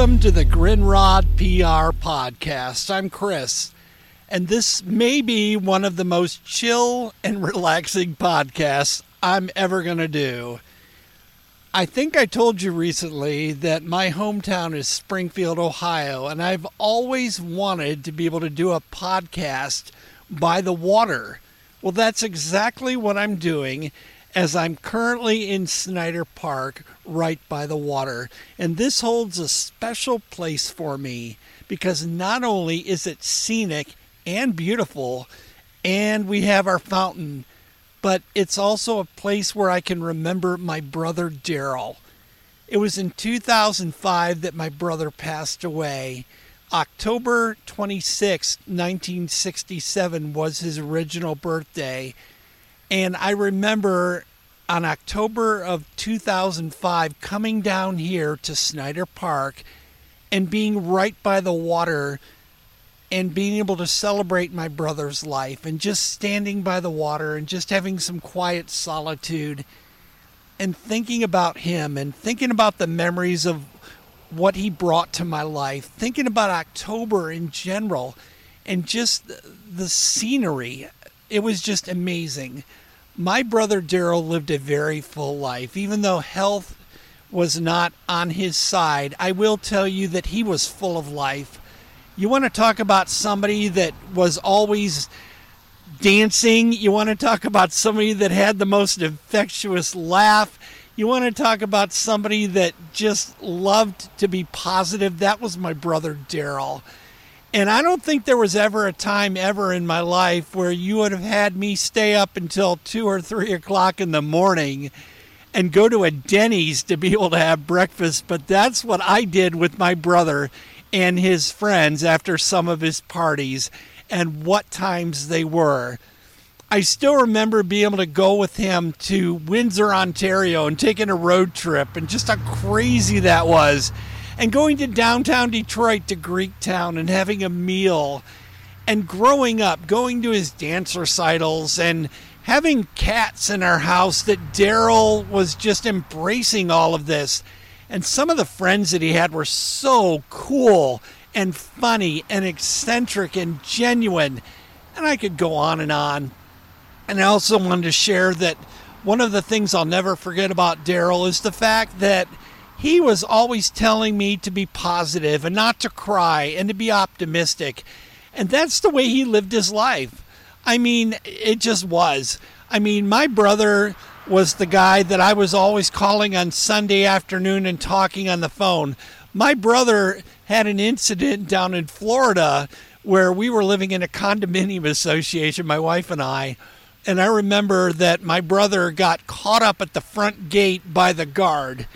Welcome to the Grindrod PR podcast. I'm Chris, and this may be one of the most chill and relaxing podcasts I'm ever going to do. I think I told you recently that my hometown is Springfield, Ohio, and I've always wanted to be able to do a podcast by the water. Well, that's exactly what I'm doing as I'm currently in Snyder Park right by the water. And this holds a special place for me because not only is it scenic and beautiful, and we have our fountain, but it's also a place where I can remember my brother Daryl. It was in 2005 that my brother passed away. October 26, 1967 was his original birthday. And I remember on October of 2005 coming down here to Snyder Park and being right by the water and being able to celebrate my brother's life and just standing by the water and just having some quiet solitude and thinking about him and thinking about the memories of what he brought to my life, thinking about October in general and just the scenery. It was just amazing. My brother Daryl lived a very full life. Even though health was not on his side, I will tell you that he was full of life. You want to talk about somebody that was always dancing. You want to talk about somebody that had the most infectious laugh. You want to talk about somebody that just loved to be positive. That was my brother Daryl. And I don't think there was ever a time ever in my life where you would have had me stay up until two or three o'clock in the morning and go to a Denny's to be able to have breakfast. But that's what I did with my brother and his friends after some of his parties and what times they were. I still remember being able to go with him to Windsor, Ontario and taking a road trip and just how crazy that was and going to downtown Detroit to Greektown and having a meal and growing up, going to his dance recitals and having cats in our house that Daryl was just embracing all of this. And some of the friends that he had were so cool and funny and eccentric and genuine. And I could go on and on. And I also wanted to share that one of the things I'll never forget about Daryl is the fact that he was always telling me to be positive and not to cry and to be optimistic. And that's the way he lived his life. I mean, it just was. I mean, my brother was the guy that I was always calling on Sunday afternoon and talking on the phone. My brother had an incident down in Florida where we were living in a condominium association, my wife and I. And I remember that my brother got caught up at the front gate by the guard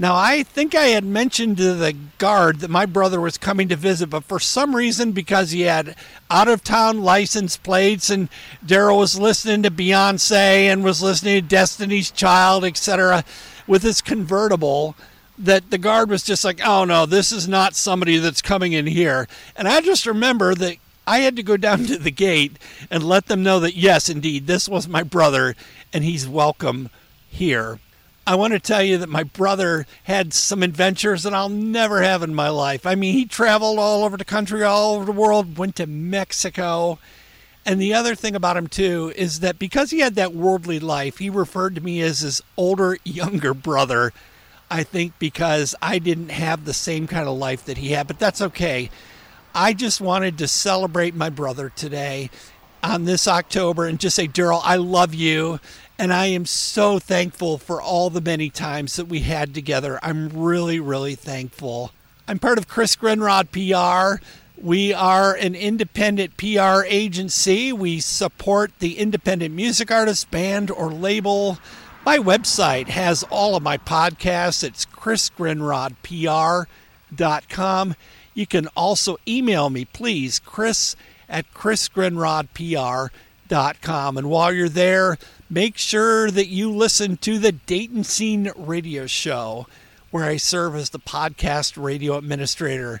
now, I think I had mentioned to the guard that my brother was coming to visit, but for some reason, because he had out of town license plates and Daryl was listening to Beyonce and was listening to Destiny's Child, etc., with his convertible, that the guard was just like, oh no, this is not somebody that's coming in here. And I just remember that I had to go down to the gate and let them know that, yes, indeed, this was my brother and he's welcome here. I want to tell you that my brother had some adventures that I'll never have in my life. I mean, he traveled all over the country, all over the world, went to Mexico. And the other thing about him, too, is that because he had that worldly life, he referred to me as his older, younger brother. I think because I didn't have the same kind of life that he had, but that's okay. I just wanted to celebrate my brother today on this October and just say, Daryl, I love you. And I am so thankful for all the many times that we had together. I'm really, really thankful. I'm part of Chris Grindrod PR. We are an independent PR agency. We support the independent music artist, band, or label. My website has all of my podcasts. It's chrisgrindrodpr.com. You can also email me, please, chris at chrisgrindrodpr.com. And while you're there, make sure that you listen to the Dayton Scene Radio Show, where I serve as the podcast radio administrator.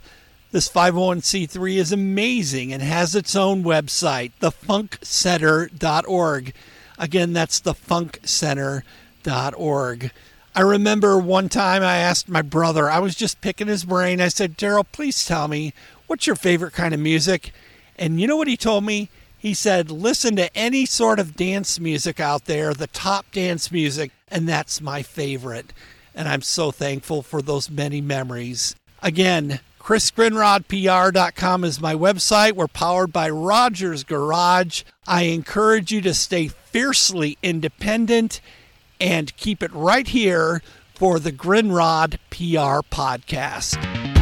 This 501c3 is amazing and has its own website, thefunkcenter.org. Again, that's thefunkcenter.org. I remember one time I asked my brother, I was just picking his brain. I said, Daryl, please tell me, what's your favorite kind of music? And you know what he told me? He said, listen to any sort of dance music out there, the top dance music, and that's my favorite. And I'm so thankful for those many memories. Again, ChrisGrindrodPR.com is my website. We're powered by Rogers Garage. I encourage you to stay fiercely independent and keep it right here for the Grindrod PR podcast.